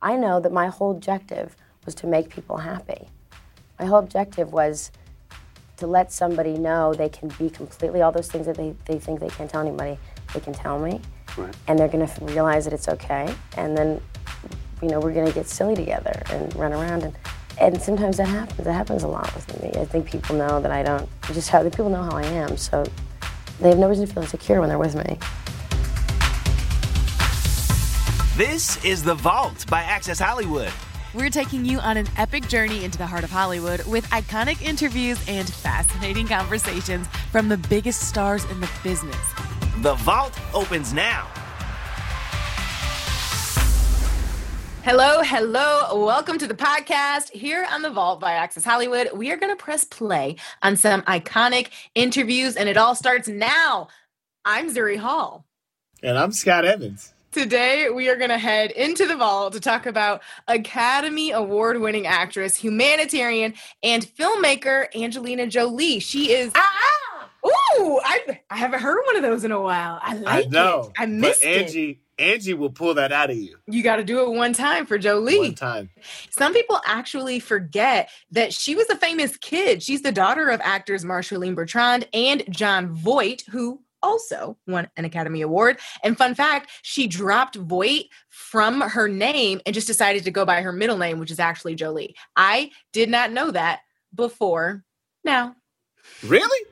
I know that my whole objective was to make people happy. My whole objective was to let somebody know they can be completely all those things that they, they think they can't tell anybody, they can tell me. Right. And they're going to realize that it's okay. And then, you know, we're going to get silly together and run around. And, and sometimes that happens. That happens a lot with me. I think people know that I don't, just how, people know how I am. So they have no reason to feel insecure when they're with me. This is The Vault by Access Hollywood. We're taking you on an epic journey into the heart of Hollywood with iconic interviews and fascinating conversations from the biggest stars in the business. The Vault opens now. Hello, hello. Welcome to the podcast here on The Vault by Access Hollywood. We are going to press play on some iconic interviews, and it all starts now. I'm Zuri Hall. And I'm Scott Evans. Today, we are going to head into the vault to talk about Academy Award winning actress, humanitarian, and filmmaker Angelina Jolie. She is. Ah! Ooh, I, I haven't heard one of those in a while. I like I know. It. I missed but Angie, it. Angie will pull that out of you. You got to do it one time for Jolie. One time. Some people actually forget that she was a famous kid. She's the daughter of actors Marcheline Bertrand and Jon Voight, who also won an Academy Award. And fun fact, she dropped Voight from her name and just decided to go by her middle name, which is actually Jolie. I did not know that before now. Really?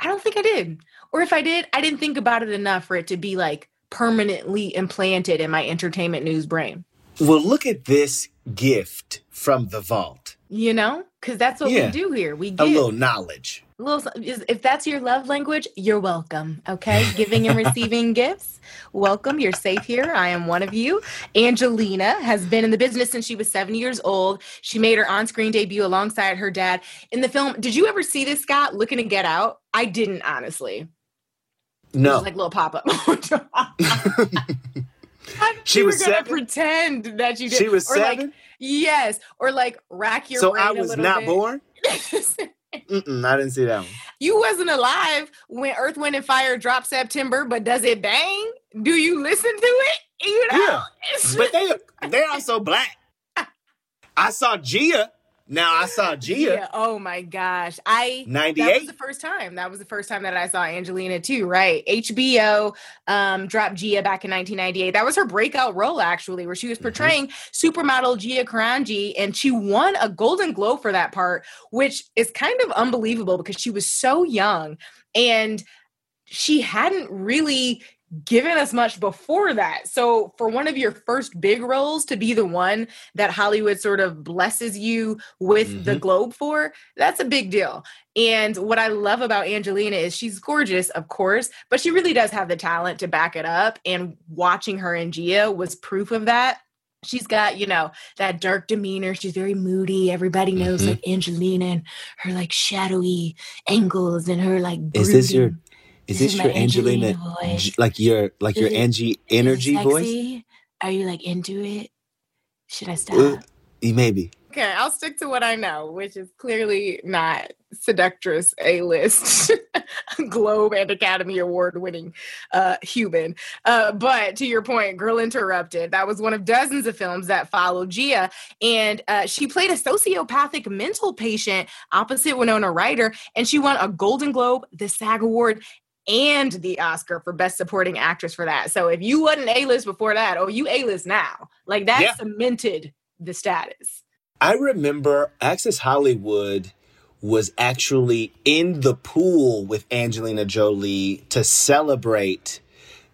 I don't think I did. Or if I did, I didn't think about it enough for it to be like permanently implanted in my entertainment news brain. Well, look at this gift from the vault. You know, because that's what yeah. we do here. We give a little knowledge. Little, if that's your love language, you're welcome. Okay, giving and receiving gifts. Welcome. You're safe here. I am one of you. Angelina has been in the business since she was seven years old. She made her on-screen debut alongside her dad in the film. Did you ever see this, Scott? Looking to Get Out. I didn't honestly. No, She was like little pop up. she was gonna seven? pretend that you did. She was or seven. Like, yes, or like rack your. So I was not born. Mm-mm, I didn't see that one. You wasn't alive when Earth, Wind, and Fire dropped September, but does it bang? Do you listen to it? You know, yeah. but they they're also black. I saw Gia now I saw Gia. Yeah. Oh my gosh. I 98. That was the first time. That was the first time that I saw Angelina too, right? HBO um dropped Gia back in 1998. That was her breakout role actually, where she was mm-hmm. portraying mm-hmm. supermodel Gia Carangi and she won a Golden Globe for that part, which is kind of unbelievable because she was so young and she hadn't really given us much before that. So for one of your first big roles to be the one that Hollywood sort of blesses you with mm-hmm. the Globe for, that's a big deal. And what I love about Angelina is she's gorgeous, of course, but she really does have the talent to back it up. And watching her in Gia was proof of that. She's got, you know, that dark demeanor. She's very moody. Everybody knows mm-hmm. like Angelina and her like shadowy angles and her like brooding. Is this your is this, this your Angelina, Angelina like your like is your it, Angie energy voice? Are you like into it? Should I stop? Uh, maybe. Okay, I'll stick to what I know, which is clearly not seductress A list Globe and Academy Award winning uh, human. Uh, but to your point, Girl Interrupted, that was one of dozens of films that followed Gia. And uh, she played a sociopathic mental patient opposite Winona Ryder, and she won a Golden Globe, the SAG Award, and the Oscar for Best Supporting Actress for that. So if you wasn't A list before that, oh, you A list now. Like that Yeah. cemented the status. I remember Access Hollywood was actually in the pool with Angelina Jolie to celebrate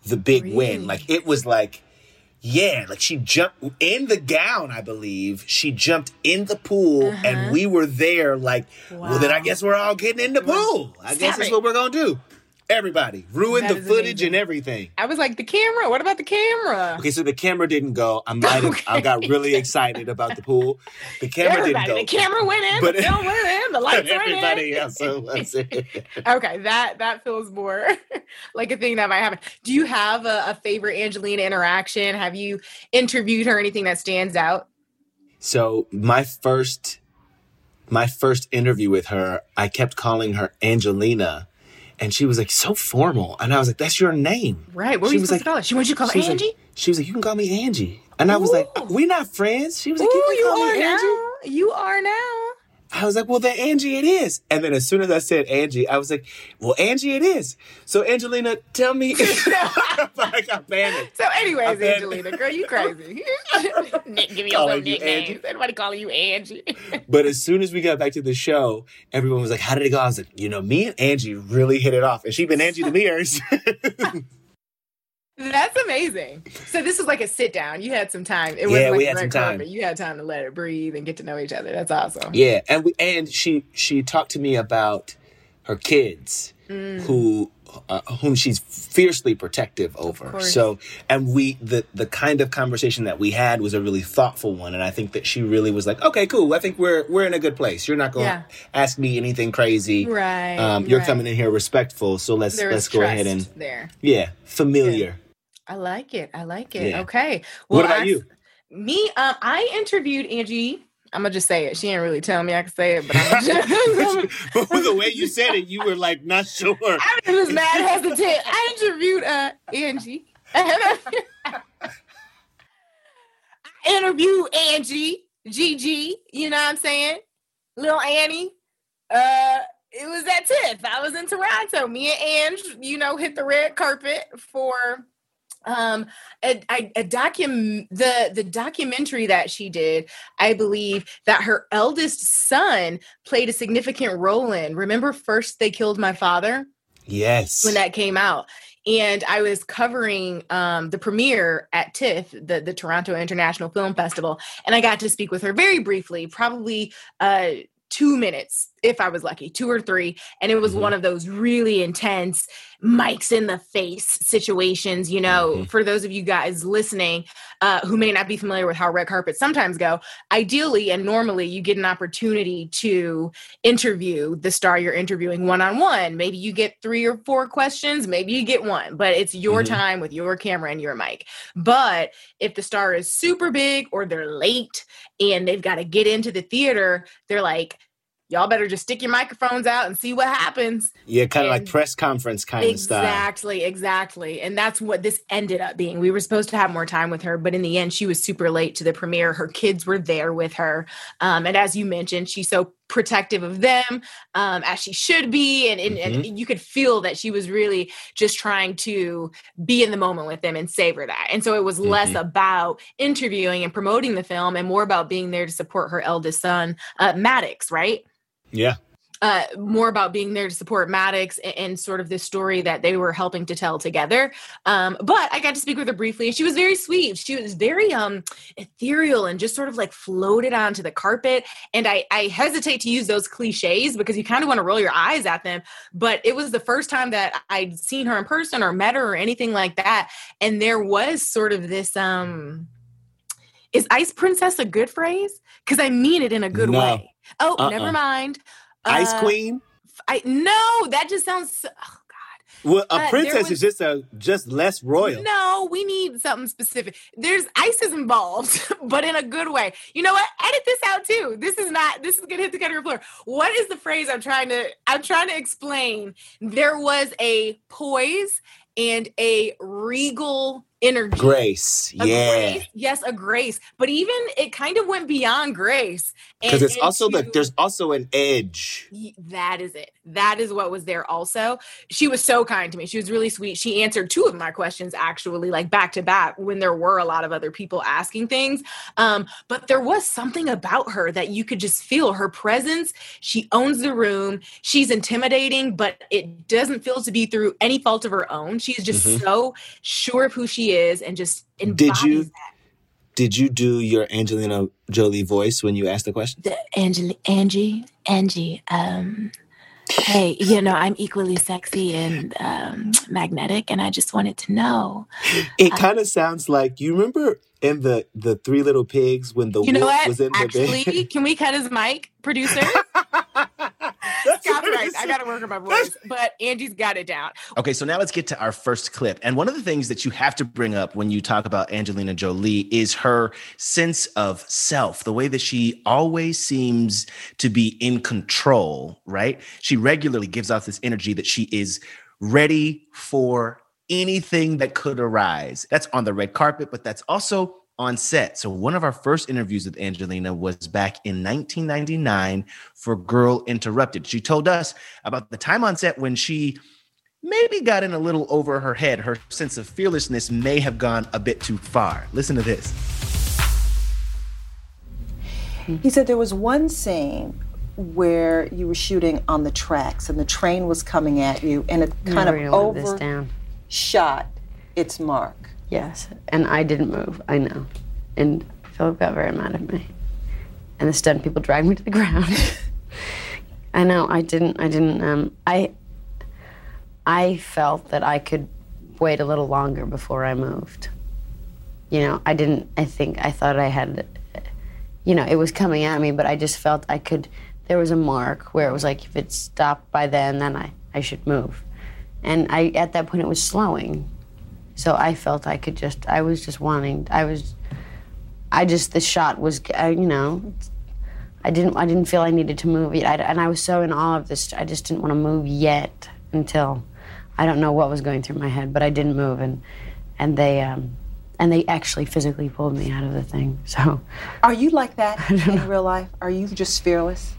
the big Really? win. Like it was like, yeah, like she jumped in the gown, I believe. She jumped in the pool and we were there like, well then I Uh-huh. Guess we're all getting in the pool. I guess that's what we're gonna do. Everybody, ruin That the footage amazing. and everything. I was like, the camera. What about the camera? Okay, so the camera didn't go. I might have, I got really excited about the pool. The camera Everybody, didn't go. the camera went in, But- the film went in, the lights went Everybody in. else was it. Okay, that that feels more like a thing that might happen. Do you have a, a favorite Angelina interaction? Have you interviewed her? Anything that stands out? So my first, my first interview with her, I kept calling her Angelina, and she was like so formal, and I was like, "That's your name." Right. What She were you was supposed to like- call her? She wanted you to call her Angie. like, she was like, "You can call me Angie," and I was like, "We're not friends." She was like, Ooh, "You can you call me Angie." now. You are now. I was like, well, then Angie it is. And then as soon as I said Angie, I was like, well, Angie it is. So Angelina, tell me. I panicked. So, anyways, Angelina, girl, you crazy. Nick, give me your Calling little. Angie. Everybody calling you Angie. But as soon as we got back to the show, everyone was like, how did it go? I was like, you know, me and Angie really hit it off. And she's been Angie to me ever since. That's amazing. So this was like a sit down. You had some time. It Yeah, wasn't like we had some time. carpet. You had time to let it breathe and get to know each other. That's awesome. yeah. And we, and she, she talked to me about her kids Mm. who, uh, whom she's fiercely protective over. So, and we, the, the kind of conversation that we had was a really thoughtful one. And I think that she really was like, okay, cool. I think we're, we're in a good place. You're not going to Yeah. ask me anything crazy. Right. Um, you're right. coming in here respectful. So let's, let's go ahead and, there. yeah, familiar. I like it. I like it. Yeah. Okay. What about I- you? Me, um, I interviewed Angie. I'm gonna just say it. She didn't really tell me I could say it, but I'm just, but the way you said it, you were like not sure. I was mad hesitant. I interviewed uh Angie. I interviewed Angie, Gigi, you know what I'm saying? Little Annie. Uh it was at TIFF. I was in Toronto. Me and Ange, you know, hit the red carpet for um a, a, a docu the the documentary that she did i believe that her eldest son played a significant role in remember first they killed my father Yes. when that came out. And I was covering um, the premiere at TIFF, the, the Toronto International Film Festival, and I got to speak with her very briefly, probably uh, two minutes, if I was lucky, two or three. And it was Mhm. one of those really intense mics in the face situations. You know, Mhm. for those of you guys listening uh, who may not be familiar with how red carpets sometimes go, ideally and normally you get an opportunity to interview the star you're interviewing one on one. Maybe you get three or four questions, maybe you get one, but it's your Mhm. time with your camera and your mic. But if the star is super big or they're late and they've got to get into the theater, they're like, y'all better just stick your microphones out and see what happens. yeah, kind of like press conference kind of style. Exactly, exactly. And that's what this ended up being. We were supposed to have more time with her, but in the end, she was super late to the premiere. Her kids were there with her. Um, and as you mentioned, she's so protective of them, um, as she should be. And, and, Mm-hmm. and you could feel that she was really just trying to be in the moment with them and savor that. And so it was less Mhm. about interviewing and promoting the film and more about being there to support her eldest son, uh, Maddox, right? Yeah. Uh, more about being there to support Maddox and, and sort of this story that they were helping to tell together. Um, but I got to speak with her briefly, she was very sweet. She was very um, ethereal and just sort of like floated onto the carpet. And I, I hesitate to use those cliches because you kind of want to roll your eyes at them. But it was the first time that I'd seen her in person or met her or anything like that. And there was sort of this um, is ice princess a good phrase? Because I mean it in a good No. way. Oh, Uh-uh. never mind. Ice Uh, queen. I no, that just sounds. So, oh Well, a uh, princess was- is just a just less royal. No, we need something specific. There's ice is involved, but in a good way. You know what? Edit this out too. This is not. This is gonna hit the cutting room floor. What is the phrase I'm trying to? I'm trying to explain. There was a poise and a regal energy. Grace. A yeah. grace. Yes, a grace. But even it kind of went beyond grace. Because and it's also into- like there's also an edge. That is it. That is what was there also. She was so kind to me. She was really sweet. She answered two of my questions actually, like back to back, when there were a lot of other people asking things. Um, but there was something about her that you could just feel her presence. She owns the room. She's intimidating, but it doesn't feel to be through any fault of her own. She's just Mhm. so sure of who she is and just Did you that. did you do your Angelina Jolie voice when you asked the question? the Angie, Angie, Angie. Um, hey, you know, I'm equally sexy and um, magnetic, and I just wanted to know. It kind of sounds like you remember in the the Three Little Pigs when the You know wolf what? was in the Actually, bed. can we cut his mic, producer? That's what Copyright. it I got to work on my voice, but Angie's got it down. Okay, so now let's get to our first clip. And one of the things that you have to bring up when you talk about Angelina Jolie is her sense of self, the way that she always seems to be in control, right? She regularly gives off this energy that she is ready for anything that could arise. That's on the red carpet, but that's also on set. So one of our first interviews with Angelina was back in 1999 for Girl Interrupted. She told us about the time on set when she maybe got in a little over her head. Her sense of fearlessness may have gone a bit too far. Listen to this. He said there was one scene where you were shooting on the tracks and the train was coming at you and it kind Never of gonna live this overshot its mark. Yes, and I didn't move. I know, and Philip got very mad at me, and the stunt people dragged me to the ground. I know. I didn't. I didn't. Um, I. I felt that I could wait a little longer before I moved. You know, I didn't. I think I thought I had. You know, it was coming at me, but I just felt I could. There was a mark where it was like if it stopped by then, then I I should move, and I at that point it was slowing. So I felt I could just, I was just wanting, I was, I just, the shot was, uh, you know, I didn't, I didn't feel I needed to move yet. I, and I was so in awe of this, I just didn't want to move yet until, I don't know what was going through my head, but I didn't move. And, and they, um, and they actually physically pulled me out of the thing. So, Are you like that in real life? Are you just fearless?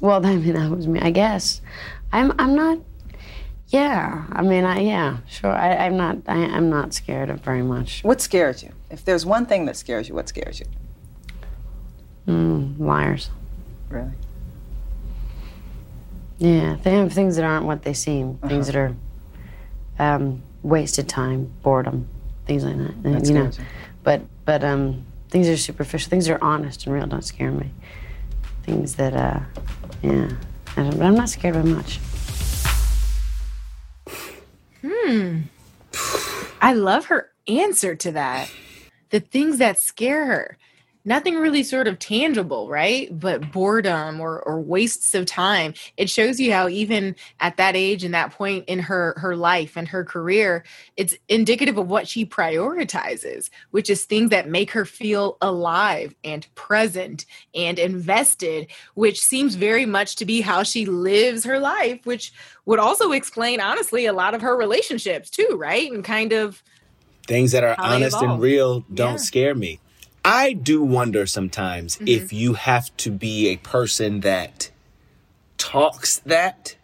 well, I mean, that was me, I guess. I'm, I'm not, yeah, I mean, I, yeah, sure. I, I'm not, I, I'm not scared of very much. What scares you? If there's one thing that scares you, what scares you? Mm, liars. Really? Yeah, they have things that aren't what they seem. Things that are um, wasted time, boredom, things like that. That you know, you. but but um, things that are superficial. Things that are honest and real don't scare me. Things that, uh, yeah, I don't, but I'm not scared by much. Hmm. I love her answer to that. The things that scare her. Nothing really sort of tangible, right? But boredom or, or wastes of time. It shows you how even at that age and that point in her her life and her career, it's indicative of what she prioritizes, which is things that make her feel alive and present and invested, which seems very much to be how she lives her life, which would also explain honestly a lot of her relationships too, right? And kind of Things that are honest and real don't Yeah. scare me. I do wonder sometimes Mm-hmm. if you have to be a person that talks that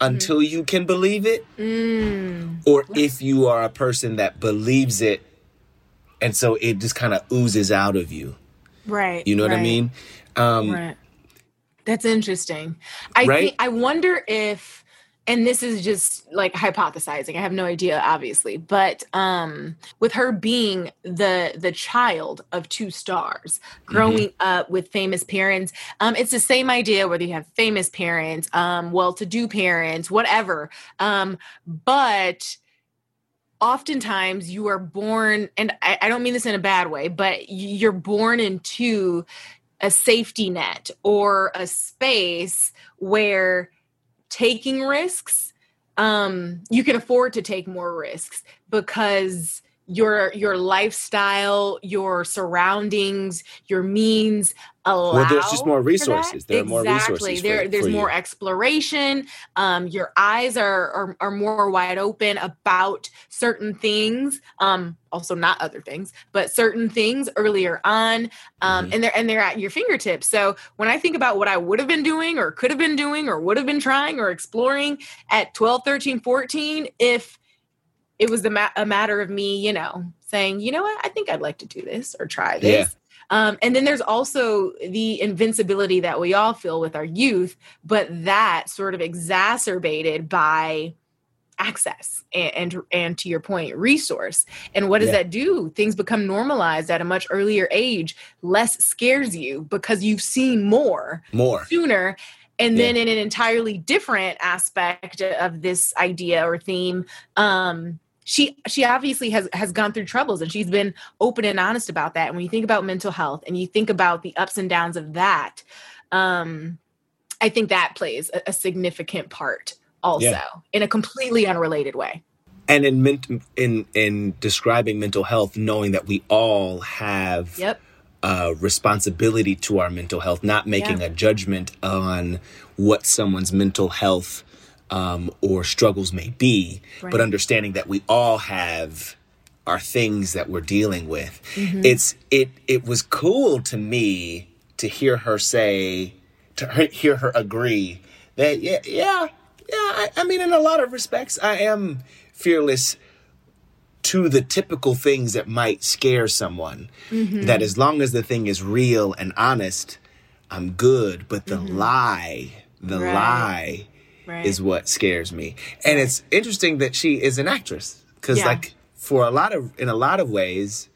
until Mm-hmm. you can believe it, Mm. or if you are a person that believes it and so it just kind of oozes out of you. right. You know what I mean? Um, Right. That's interesting. I Right? think I wonder if and this is just like hypothesizing. I have no idea obviously, but um with her being the the child of two stars, growing up with famous parents, um it's the same idea whether you have famous parents, um well-to-do parents, whatever. Um but oftentimes you are born and I, I don't mean this in a bad way but you're born into a safety net or a space where taking risks um you can afford to take more risks because your your lifestyle, your surroundings, your means allow. Well, there's just more resources. There are more Exactly. resources for- There, there's for you. more exploration. Um, your eyes are, are are more wide open about certain things. Um, also not other things, but certain things earlier on. Um, Mhm. and they're and they're at your fingertips. So when I think about what I would have been doing or could have been doing or would have been trying or exploring at 12, 13, 14, if it was the ma- a matter of me, you know, saying, you know what, I think I'd like to do this or try this. Um, and then there's also the invincibility that we all feel with our youth, but that sort of exacerbated by access and and, and to your point resource and what does Yeah. that do things become normalized at a much earlier age less scares you because you've seen more more. sooner and Yeah. then in an entirely different aspect of this idea or theme um she she obviously has has gone through troubles and she's been open and honest about that and when you think about mental health and you think about the ups and downs of that um i think that plays a, a significant part also Yeah. in a completely unrelated way And in ment- in in describing mental health, knowing that we all have yep uh, responsibility to our mental health, not making Yeah. a judgment on what someone's mental health um, or struggles may be, Right. but understanding that we all have our things that we're dealing with. Mm-hmm. It's it it was cool to me to hear her say to her, hear her agree that yeah yeah yeah I, I mean in a lot of respects I am fearless to the typical things that might scare someone. That as long as the thing is real and honest, I'm good. But the lie, the Right. lie right is what scares me. And it's interesting that she is an actress because, Yeah. like, for a lot of, in a lot of ways,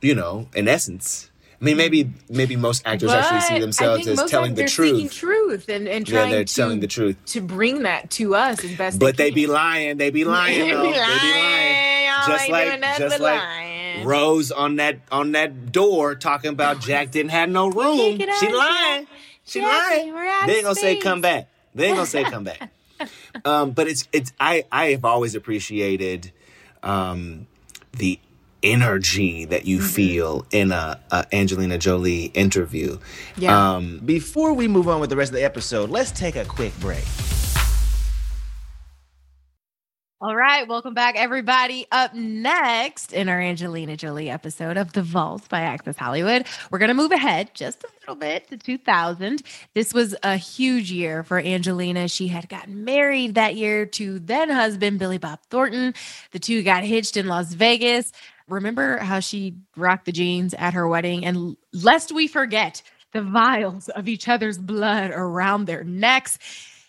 you know, in essence, I mean, maybe maybe most actors actually see themselves as telling the truth. truth and, and Yeah, trying they're to, telling the truth. to bring that to us as best But they can. be lying. They be lying. They be They be lying. All Just they like just like lying. Rose on that on that door talking about Jack didn't have no room. She lying. She lying. They ain't gonna say come back. They ain't gonna say come back. Um, but it's it's I I have always appreciated um, the energy that you Mm-hmm. feel in a, a Angelina Jolie interview. Yeah. Um, Before we move on with the rest of the episode, let's take a quick break. All right, welcome back, everybody. Up next in our Angelina Jolie episode of The Vault by Access Hollywood, we're going to move ahead just a little bit to 2000. This was a huge year for Angelina. She had gotten married that year to then husband Billy Bob Thornton. The two got hitched in Las Vegas. Remember how she rocked the jeans at her wedding? And lest we forget, the vials of each other's blood around their necks.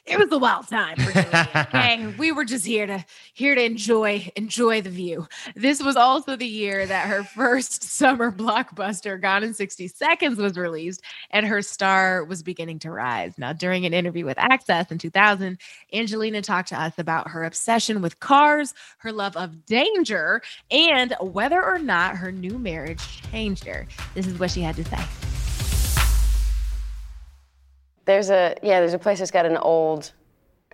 It was a wild time for we were just here to here to enjoy enjoy the view. This was also the year that her first summer blockbuster, Gone in 60 Seconds, was released, and her star was beginning to rise. Now, during an interview with Access in 2000, Angelina talked to us about her obsession with cars, her love of danger, and whether or not her new marriage changed her. This is what she had to say. There's a yeah, there's a place that's got an old,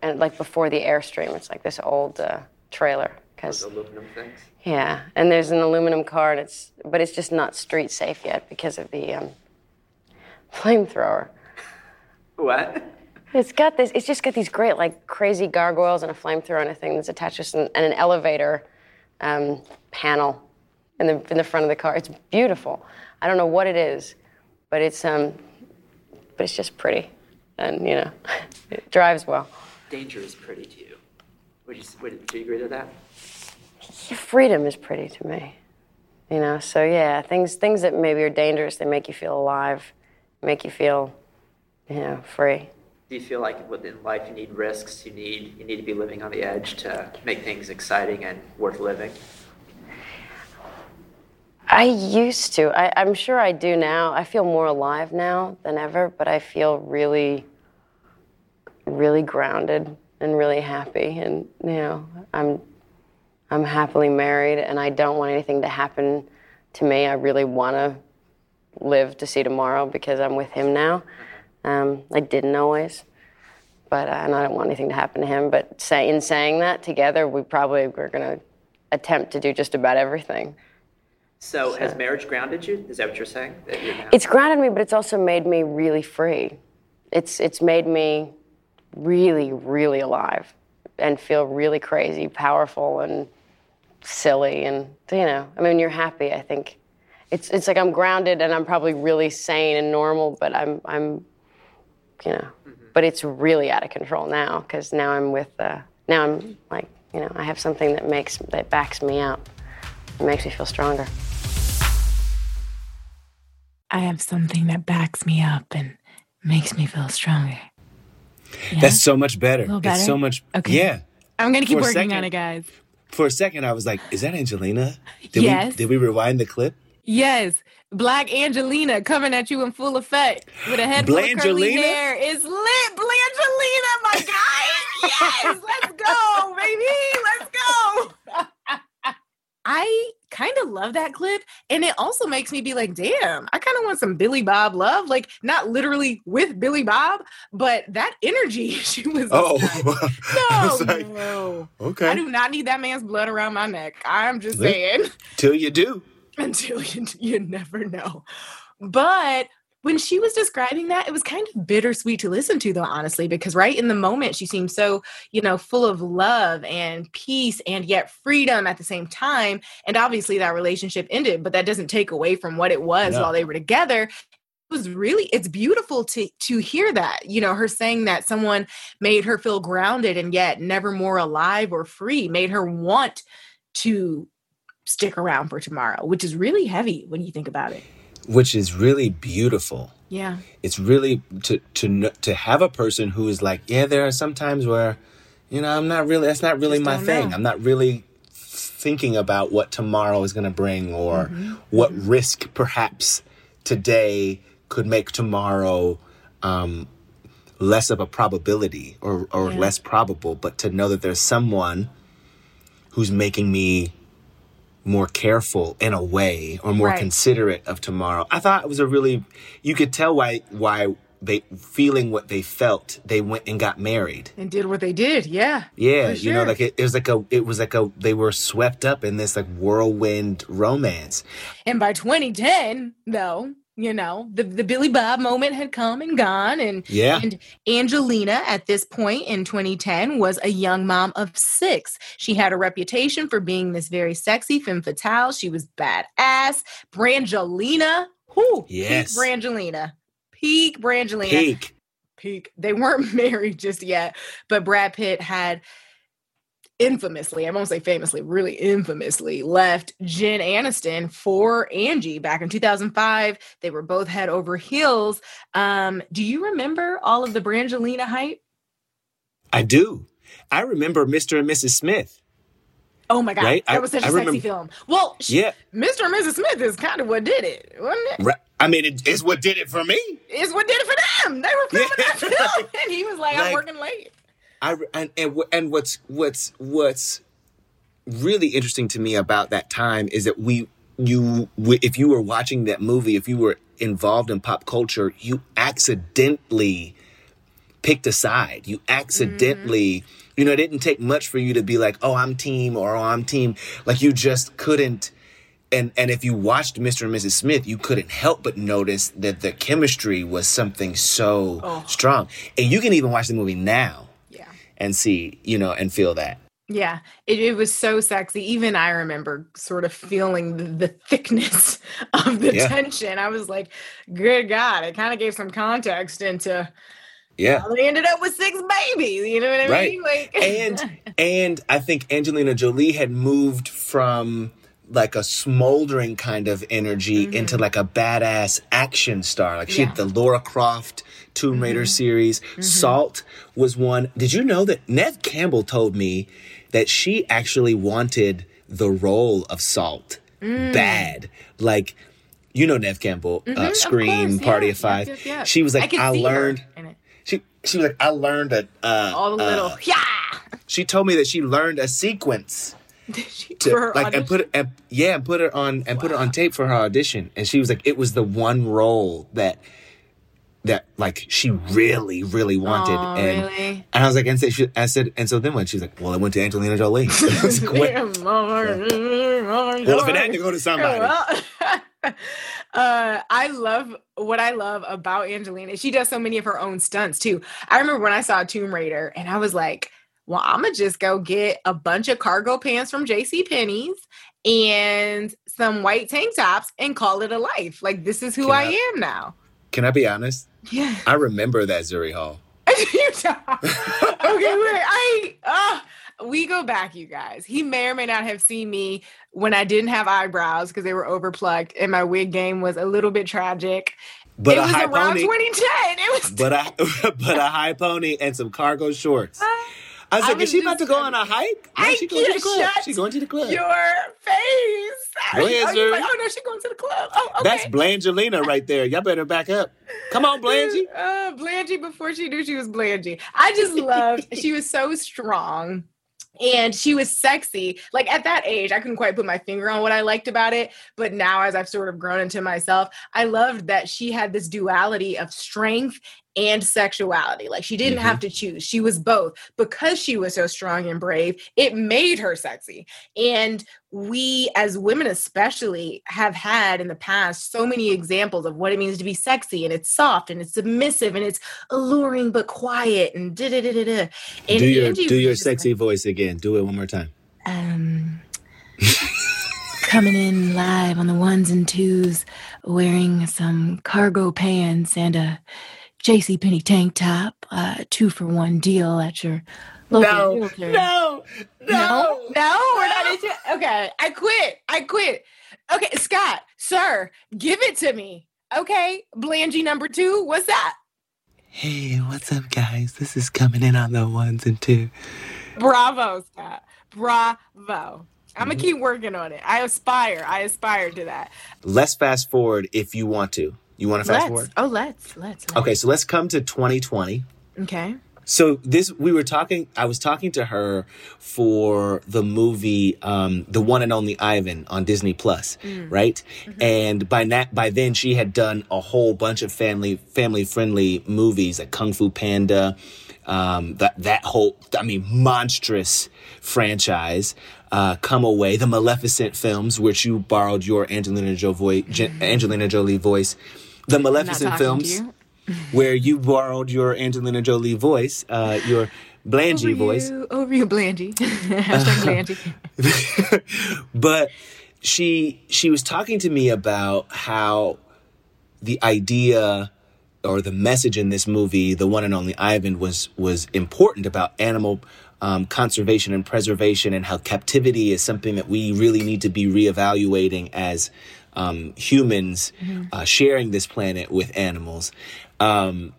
and like before the airstream, it's like this old uh, trailer. Cause aluminum things. yeah, and there's an aluminum car, and it's but it's just not street safe yet because of the um, flamethrower. What? It's got this. It's just got these great like crazy gargoyles and a flamethrower and a thing that's attached to and, and an elevator um, panel in the in the front of the car. It's beautiful. I don't know what it is, but it's um, but it's just pretty, and you know, it drives well. Danger is pretty to you. Would you, would, do you agree to that? Freedom is pretty to me. You know, so yeah, things things that maybe are dangerous, they make you feel alive, make you feel, you know, free. Do you feel like within life you need risks? You need you need to be living on the edge to make things exciting and worth living. I used to. I, I'm sure I do now. I feel more alive now than ever, but I feel really, really grounded and really happy. And you know, I'm, I'm happily married, and I don't want anything to happen to me. I really want to live to see tomorrow because I'm with him now. Um, I didn't always, but uh, and I don't want anything to happen to him. But say, in saying that, together we probably we're gonna attempt to do just about everything. So, has marriage grounded you? Is that what you're saying? You're? It's grounded me, but it's also made me really free. It's it's made me really, really alive and feel really crazy, powerful, and silly. And you know, I mean, you're happy. I think it's it's like I'm grounded and I'm probably really sane and normal, but I'm I'm you know, but it's really out of control now because now I'm with uh, now I'm like you know I have something that makes that backs me up. It makes me feel stronger. I have something that backs me up and makes me feel stronger. Yeah? That's so much better. little It's so much. Okay. Yeah. I'm gonna keep For working second- on it, guys. For a second, I was like, "Is that Angelina?" Did Yes. We, did we rewind the clip? Yes, Black Angelina coming at you in full effect with a head full of curly hair. It's lit, Blangelina, my guy. yes, let's go, baby. Let's go. I kind of love that clip, and it also makes me be like, "Damn, I kind of want some Billy Bob love." Like, not literally with Billy Bob, but that energy she was. Oh, I no, was like, no. okay. I do not need that man's blood around my neck. I'm just saying. Till you do. until you, you never know. But when she was describing that, it was kind of bittersweet to listen to, though, honestly, because right in the moment, she seemed so, you know, full of love and peace and yet freedom at the same time. And obviously, that relationship ended, but that doesn't take away from what it was No. while they were together. It was really it's beautiful to to hear that you know her saying that someone made her feel grounded and yet never more alive or free made her want to stick around for tomorrow which is really heavy when you think about it Which is really beautiful. yeah It's really to to to have a person who is like, yeah, there are some times where, you know, I'm not really. That's not really Just my thing. know. I'm not really thinking about what tomorrow is going to bring or Mm-hmm. what risk perhaps today could make tomorrow um, less of a probability or, or Yeah. less probable, but to know that there's someone who's making me more careful in a way or more Right. considerate of tomorrow. I thought it was a really you could tell why why they feeling what they felt, they went and got married. and did what they did yeah Yeah, For you know, like it, it was like a it was like a they were swept up in this like whirlwind romance. and by 2010 though you know the, the billy bob moment had come and gone and Yeah. and angelina at this point in 2010 was a young mom of six. She had a reputation for being this very sexy femme fatale. She was badass. Brangelina. Who Yes. peak brangelina. Peak brangelina. Peak. peak. They weren't married just yet but brad pitt had infamously, I won't say famously, really infamously left Jen Aniston for Angie back in 2005. They were both head over heels. Um, do you remember all of the Brangelina hype? I do. I remember Mr. and Mrs. Smith. Oh my God, Right? that was such a I sexy remember- film. Well, Yeah. Mr. and Mrs. Smith is kind of what did it, wasn't it? Right. I mean, it, it's what did it for me. It's what did it for them. They were filming that film, and he was like, "I'm working late." I and and, and what's what's what's really interesting to me about that time is that we you if you were watching that movie if you were involved in pop culture you accidentally picked a side you accidentally mm-hmm. you know it didn't take much for you to be like oh i'm team or oh i'm team like you just couldn't and and if you watched Mr. and Mrs. Smith, you couldn't help but notice that the chemistry was something so Oh. strong. And you can even watch the movie now. And see, you know, and feel that. Yeah, it, it was so sexy. Even I remember sort of feeling the, the thickness of the Yeah. tension. I was like, good God, it kind of gave some context into Yeah, how they ended up with six babies. You know what I right. mean? Like, and and I think Angelina Jolie had moved from like a smoldering kind of energy into mm-hmm. like a badass action star. Like she had the Laura Croft Tomb Raider series. Salt was one. Did you know that Neve Campbell told me that she actually wanted the role of Salt Mm. bad? Like you know Neve Campbell, uh, of Scream, course, Party yeah, of Five. yep, yep. She was like, could I, learned. She she was like, I learned a uh, all the little uh, yeah. she told me that she learned a sequence to like and put it and, yeah and put it on and put it on tape for her audition and she was like it was the one role that that like she really, really wanted. And really? and I was like, and so she, I said, and so then when She's like, well, I went to Angelina Jolie. Like, well, if it had to go to somebody. uh, I love what I love about Angelina. She does so many of her own stunts too. I remember when I saw Tomb Raider and I was like, well, I'm gonna just go get a bunch of cargo pants from JC Penney's and some white tank tops and call it a life. Like this is who Can I, I- am now. Can I be honest? Yeah. I remember that Zuri Hall. You okay, wait. I uh, we go back, you guys. He may or may not have seen me when I didn't have eyebrows because they were overplucked and my wig game was a little bit tragic. But it a was high around pony. 2010. It was But a but a high pony and some cargo shorts. I was I like, was is she about to go on a hike? No, I she going to the club. She going to the club. your face. Go ahead, oh, sir. like, oh no, she's going to the club. Oh, okay. That's Blangelina right there. Y'all better back up. Come on, Blangie. Uh, Blangie before she knew she was Blangie. I just loved, she was so strong and she was sexy. Like at that age, I couldn't quite put my finger on what I liked about it. But now, as I've sort of grown into myself, I loved that she had this duality of strength and sexuality. Like she didn't have to choose, she was both. Because she was so strong and brave, it made her sexy. And we, as women especially, have had in the past so many examples of what it means to be sexy and it's soft and it's submissive and it's alluring but quiet and da da da da da. And do your Angie do your sexy voice again. Do it one more time. um, coming in live on the ones and twos, wearing some cargo pants and a JC Penney tank top, uh, two for one deal at your local No, realtor. no, no, no, we're not into. Okay, I quit. I quit. Okay, Scott, sir, give it to me. Okay, Blangy number two. What's that? Hey, what's up, guys? This is coming in on the ones and two. Bravo, Scott. Bravo. I'm Mm-hmm. gonna keep working on it. I aspire. I aspire to that. Let's fast forward if you want to. You want to fast let's. forward? Oh, let's. Let's. let's. Okay, so let's come to 2020. Okay. So this we were talking I was talking to her for the movie um The One and Only Ivan on Disney Plus, Mm. right? And by that by then she had done a whole bunch of family family friendly movies like Kung Fu Panda, um that that whole I mean monstrous franchise. Uh, Come Away, the Maleficent films, which you borrowed your Angelina Jolie, Angelina Jolie voice. The Maleficent films where you borrowed your Angelina Jolie voice, uh, your Blangie over voice. You, over you, Blangie. Hashtag Blangie. but she she was talking to me about how the idea or the message in this movie, the one and only Ivan, was was important about animal um, conservation and preservation, and how captivity is something that we really need to be reevaluating as um, humans uh, sharing this planet with animals. Um,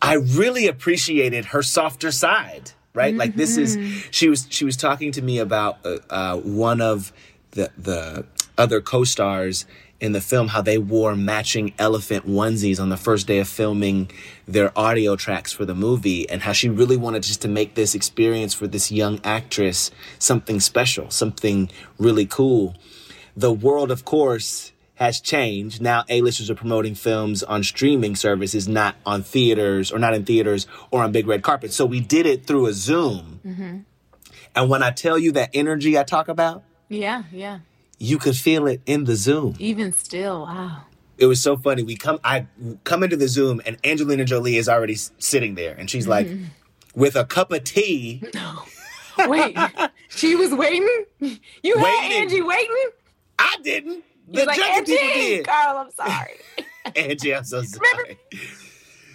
I really appreciated her softer side, right? Like this is she was she was talking to me about uh, uh, one of the the other co-stars in the film how they wore matching elephant onesies on the first day of filming their audio tracks for the movie and how she really wanted just to make this experience for this young actress something special, something really cool. The world of course has changed. Now A-listers are promoting films on streaming services, not on theaters or not in theaters or on big red carpets. So we did it through a Zoom. Mm-hmm. And when I tell you that energy I talk about, Yeah, yeah. you could feel it in the Zoom. Even still, wow. It was so funny. We come, I come into the Zoom, and Angelina Jolie is already sitting there, and she's like, Mm-hmm. with a cup of tea. No. Wait, she was waiting. You had Angie waiting. I didn't. The like junket people did. Carl, I'm sorry. Angie, I'm so sorry.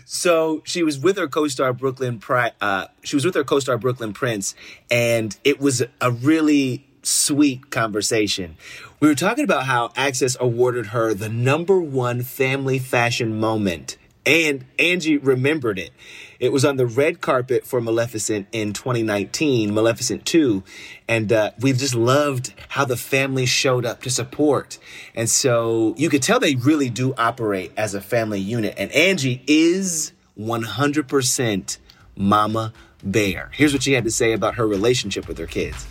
So she was with her co-star Brooklyn Pri- uh she was with her co-star Brooklyn Prince and it was a really sweet conversation. We were talking about how Access awarded her the number 1 family fashion moment and Angie remembered it. It was on the red carpet for Maleficent in 2019, Maleficent 2, and uh, we just loved how the family showed up to support. And so you could tell they really do operate as a family unit. And Angie is 100% Mama Bear. Here's what she had to say about her relationship with her kids.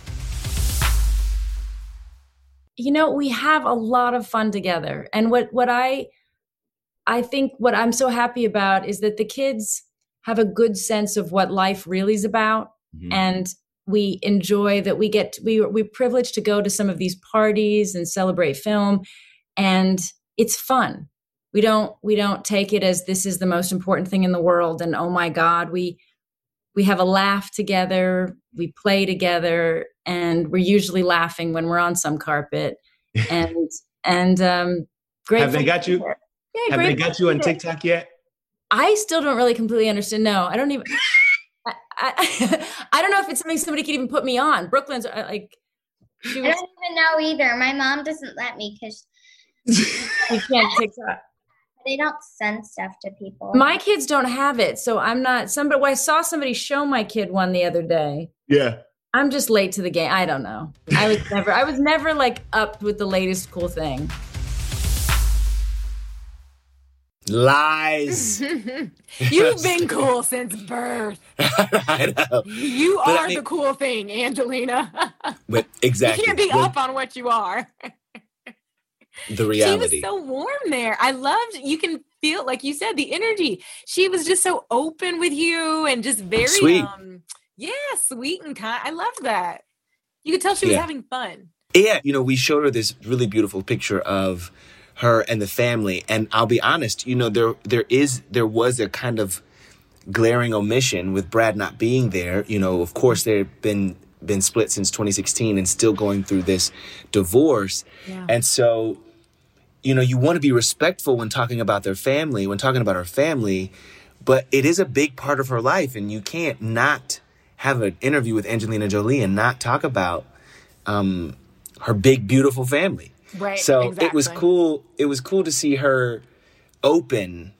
you know we have a lot of fun together and what what i I think what I'm so happy about is that the kids have a good sense of what life really is about. Mm-hmm. And we enjoy that we get we we're privileged to go to some of these parties and celebrate film. And it's fun. We don't we don't take it as this is the most important thing in the world and oh my god we we have a laugh together we play together and we're usually laughing when we're on some carpet. And and um great have they got you yeah, have they got you on tiktok yet I still don't really completely understand. No, I don't even. I, I, I, don't know if it's something somebody could even put me on. Brooklyn's uh, like. Was, I don't even know either. My mom doesn't let me because you can't TikTok. They don't send stuff to people. My kids don't have it, so I'm not. Somebody, well, I saw somebody show my kid one the other day. Yeah. I'm just late to the game. I don't know. I was never. I was never like up with the latest cool thing. Lies. You've been cool since birth. I know. You but are I mean, the cool thing, Angelina. but exactly. You can't be up on what you are. the reality. She was so warm there. I loved you can feel like you said the energy. She was just so open with you and just very sweet. um yeah, sweet and kind. I loved that. You could tell she was yeah. having fun. Yeah, you know, we showed her this really beautiful picture of her and the family. And I'll be honest, you know, there there is there was a kind of glaring omission with Brad not being there. You know, of course they've been been split since 2016 and still going through this divorce. Yeah. And so, you know, you want to be respectful when talking about their family, when talking about her family, but it is a big part of her life and you can't not have an interview with Angelina Jolie and not talk about um, her big beautiful family. Right. So exactly. it was cool. It was cool to see her open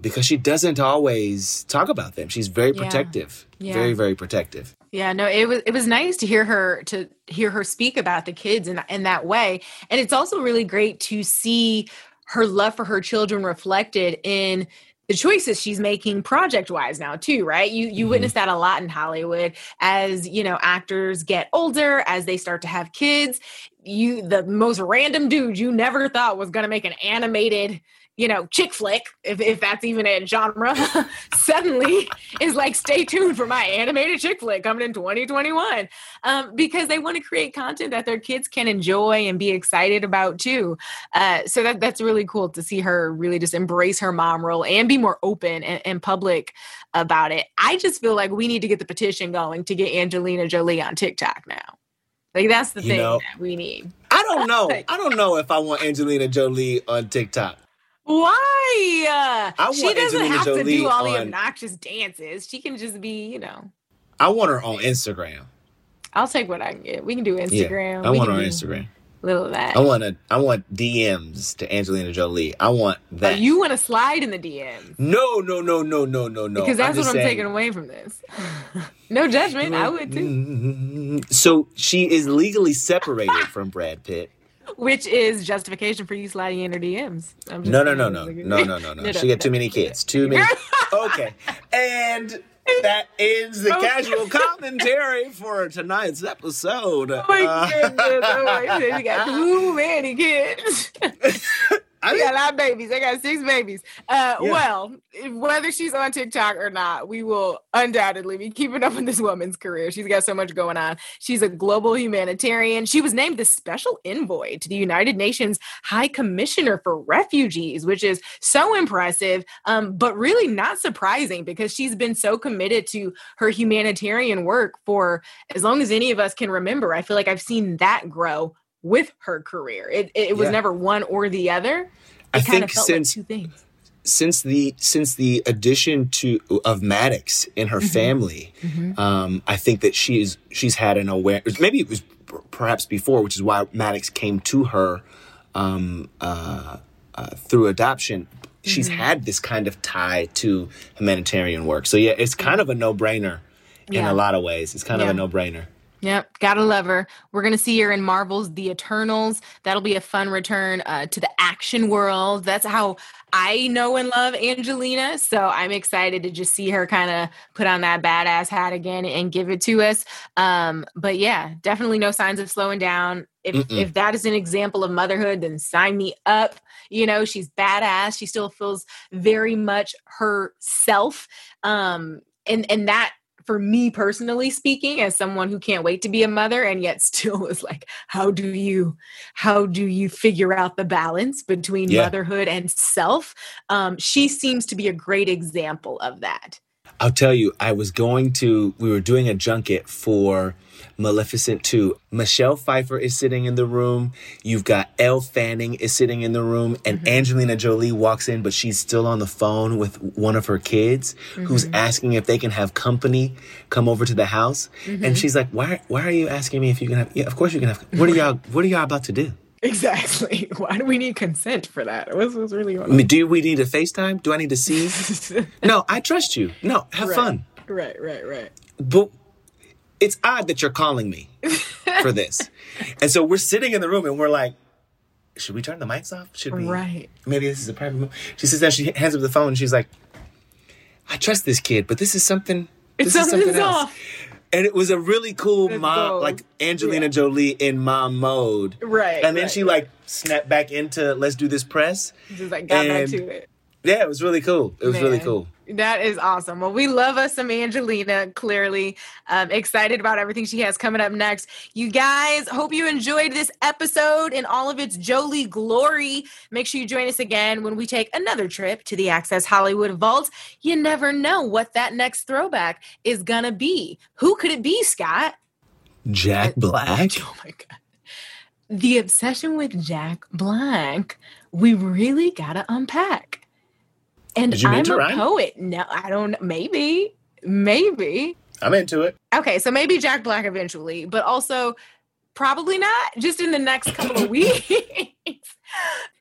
because she doesn't always talk about them. She's very protective. Yeah. Very, very protective. Yeah, no, it was it was nice to hear her to hear her speak about the kids in in that way. And it's also really great to see her love for her children reflected in the choices she's making project wise now too right you you mm-hmm. witness that a lot in hollywood as you know actors get older as they start to have kids you the most random dude you never thought was going to make an animated you know, chick flick, if, if that's even a genre, suddenly is like, stay tuned for my animated chick flick coming in 2021. Um, because they want to create content that their kids can enjoy and be excited about too. Uh, so that, that's really cool to see her really just embrace her mom role and be more open and, and public about it. I just feel like we need to get the petition going to get Angelina Jolie on TikTok now. Like that's the you thing know, that we need. I don't know. I don't know if I want Angelina Jolie on TikTok. Why? she doesn't Angelina have Jolie to do all on, the obnoxious dances. She can just be, you know. I want her on Instagram. I'll take what I can get. We can do Instagram. Yeah, I we want her on Instagram. Little of that. I want to. I want DMs to Angelina Jolie. I want oh, that. Oh, you want to slide in the DMs? No, no, no, no, no, no, no. Because that's I'm what I'm saying. taking away from this. no judgment. I would too. So she is legally separated from Brad Pitt which is justification for you sliding in her DMs. No, no, no, no, no, no, no, no. She got too many kids. Too many. Okay, and that ends the casual commentary for tonight's episode. Oh my uh, goodness! Oh my goodness! You got too many kids. I got a lot of babies. I got six babies. Uh, yeah. Well, whether she's on TikTok or not, we will undoubtedly be keeping up with this woman's career. She's got so much going on. She's a global humanitarian. She was named the special envoy to the United Nations High Commissioner for Refugees, which is so impressive, um, but really not surprising because she's been so committed to her humanitarian work for as long as any of us can remember. I feel like I've seen that grow with her career. It it, was yeah. never one or the other. It I think since like two things. Since the since the addition to of Maddox in her mm-hmm. family, mm-hmm. Um, I think that she's she's had an awareness. Maybe it was perhaps before, which is why Maddox came to her um, uh, uh, through adoption. She's mm-hmm. had this kind of tie to humanitarian work. So yeah, it's kind of a no brainer in yeah. a lot of ways. It's kind yeah. of a no brainer. Yep, gotta love her. We're gonna see her in Marvel's The Eternals. That'll be a fun return uh, to the action world. That's how I know and love Angelina. So I'm excited to just see her kind of put on that badass hat again and give it to us. Um, but yeah, definitely no signs of slowing down. If Mm-mm. if that is an example of motherhood, then sign me up. You know, she's badass. She still feels very much herself. Um, and and that for me personally speaking as someone who can't wait to be a mother and yet still is like how do you how do you figure out the balance between Yeah. motherhood and self um, she seems to be a great example of that I'll tell you, I was going to, we were doing a junket for Maleficent 2. Michelle Pfeiffer is sitting in the room. You've got Elle Fanning is sitting in the room, and Angelina Jolie walks in, but she's still on the phone with one of her kids who's Mhm. asking if they can have company come over to the house. Mhm. And she's like, why, why are you asking me if you can have, yeah, of course you can have, what are y'all, what are y'all about to do? Exactly why do we need consent for that what's, what's really going I mean, do we need a FaceTime? Do I need to see? no, I trust you. No, have Right. fun. right right right But it's odd that you're calling me for this. and so we're sitting in the room and we're like, should we turn the mics off? Should we? Right. Maybe this is a private moment. She sits down, she hands up the phone, and she's like, I trust this kid, but this is something. It's this is something's something else. off. And it was a really cool mom, like Angelina Jolie in mom mode. Right, And then right, she like snapped back into let's do this press. just like got back And- to it Yeah, it was really cool. It was really cool. That is awesome. Well, we love us some Angelina, clearly. Um, excited about everything she has coming up next. You guys, hope you enjoyed this episode in all of its Jolie glory. Make sure you join us again when we take another trip to the Access Hollywood Vault. You never know what that next throwback is going to be. Who could it be, Scott? Jack Black. Oh my God. The obsession with Jack Black, we really got to unpack. And Did you mean I'm a poet. No, I don't. Maybe, maybe. I'm into it. Okay, so maybe Jack Black eventually, but also probably not. Just in the next couple of weeks.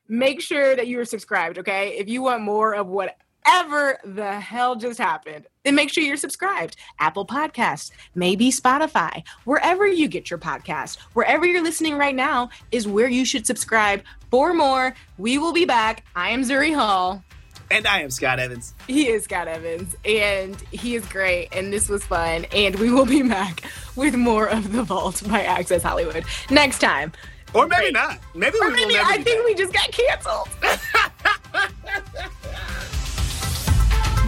Make sure that you are subscribed. Okay, if you want more of whatever the hell just happened, then make sure you're subscribed. Apple Podcasts, maybe Spotify, wherever you get your podcast, wherever you're listening right now is where you should subscribe for more. We will be back. I am Zuri Hall. And I am Scott Evans. He is Scott Evans, and he is great, and this was fun. And we will be back with more of The Vault by Access Hollywood next time. Or maybe not. Maybe Or we will maybe I think we just got canceled.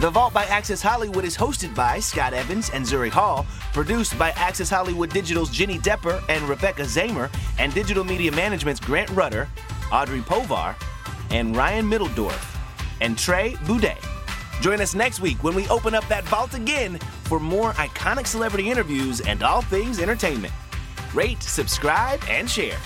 The Vault by Access Hollywood is hosted by Scott Evans and Zuri Hall, produced by Access Hollywood Digital's Jenny Depper and Rebecca Zamer, and Digital Media Management's Grant Rudder, Audrey Povar, and Ryan Middledorf, and Trey Boudet. Join us next week when we open up that vault again for more iconic celebrity interviews and all things entertainment. Rate, subscribe, and share.